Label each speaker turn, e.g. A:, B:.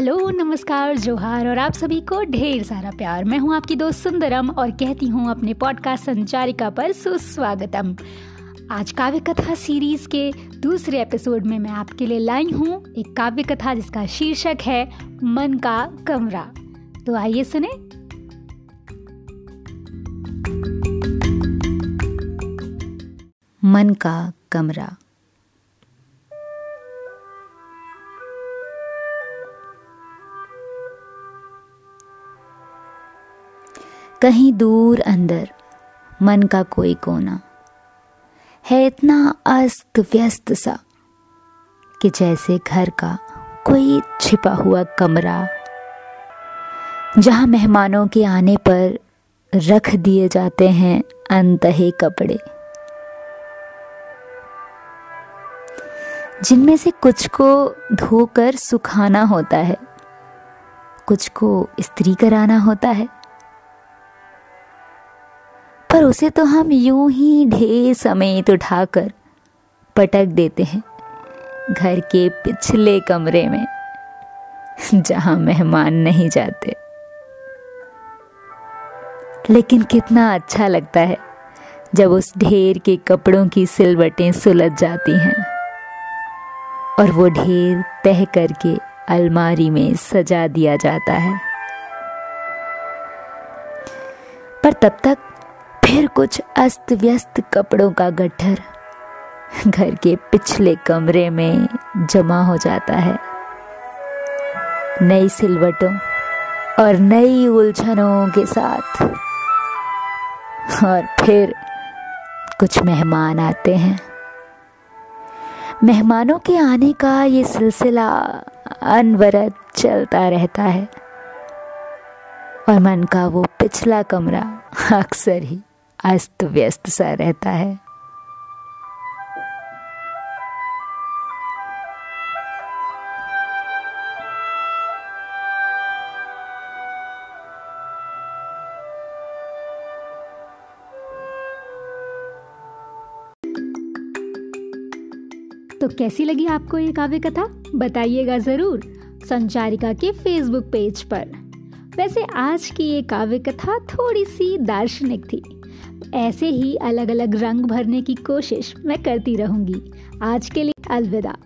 A: Hello, नमस्कार, जोहार और आप सभी को ढेर सारा प्यार। मैं हूँ आपकी दोस्त सुंदरम और कहती हूँ अपने पॉडकास्ट संचारिका पर सुस्वागतम। आज काव्य कथा सीरीज़ के दूसरे एपिसोड में मैं आपके लिए लाई हूँ एक काव्य कथा जिसका शीर्षक है, मन का कमरा। तो आइए सुने।
B: मन का कमरा। कहीं दूर अंदर, मन का कोई कोना। है इतना अस्त व्यस्त सा कि जैसे घर का कोई छिपा हुआ कमरा, जहाँ मेहमानों के आने पर रख दिए जाते हैं अंतहे कपड़े। जिनमें से कुछ को धोकर सुखाना होता है, कुछ को इस्त्री कराना होता है। पर उसे तो हम यूँ ही ढेर समेत उठाकर पटक देते हैं घर के पिछले कमरे में, जहाँ मेहमान नहीं जाते। लेकिन कितना अच्छा लगता है जब उस ढेर के कपड़ों की सिलवटें सुलझ जाती हैं और वो ढेर तह करके अलमारी में सजा दिया जाता है। पर तब तक फिर कुछ अस्त व्यस्त कपड़ों का गट्ठर घर के पिछले कमरे में जमा हो जाता है। नई सिलवटों और नई उलझनों के साथ। और फिर कुछ मेहमान आते हैं। मेहमानों के आने का ये सिलसिला अनवरत चलता रहता है। और मन का वो पिछला कमरा अक्सर ही अस्त व्यस्त सा रहता है।
A: तो कैसी लगी आपको ये काव्य कथा? बताइएगा ज़रूर संचारिका के फेसबुक पेज पर। वैसे आज की ये काव्य कथा थोड़ी सी दार्शनिक थी। ऐसे ही अलग अलग रंग भरने की कोशिश मैं करती रहूँगी। आज के लिए अलविदा।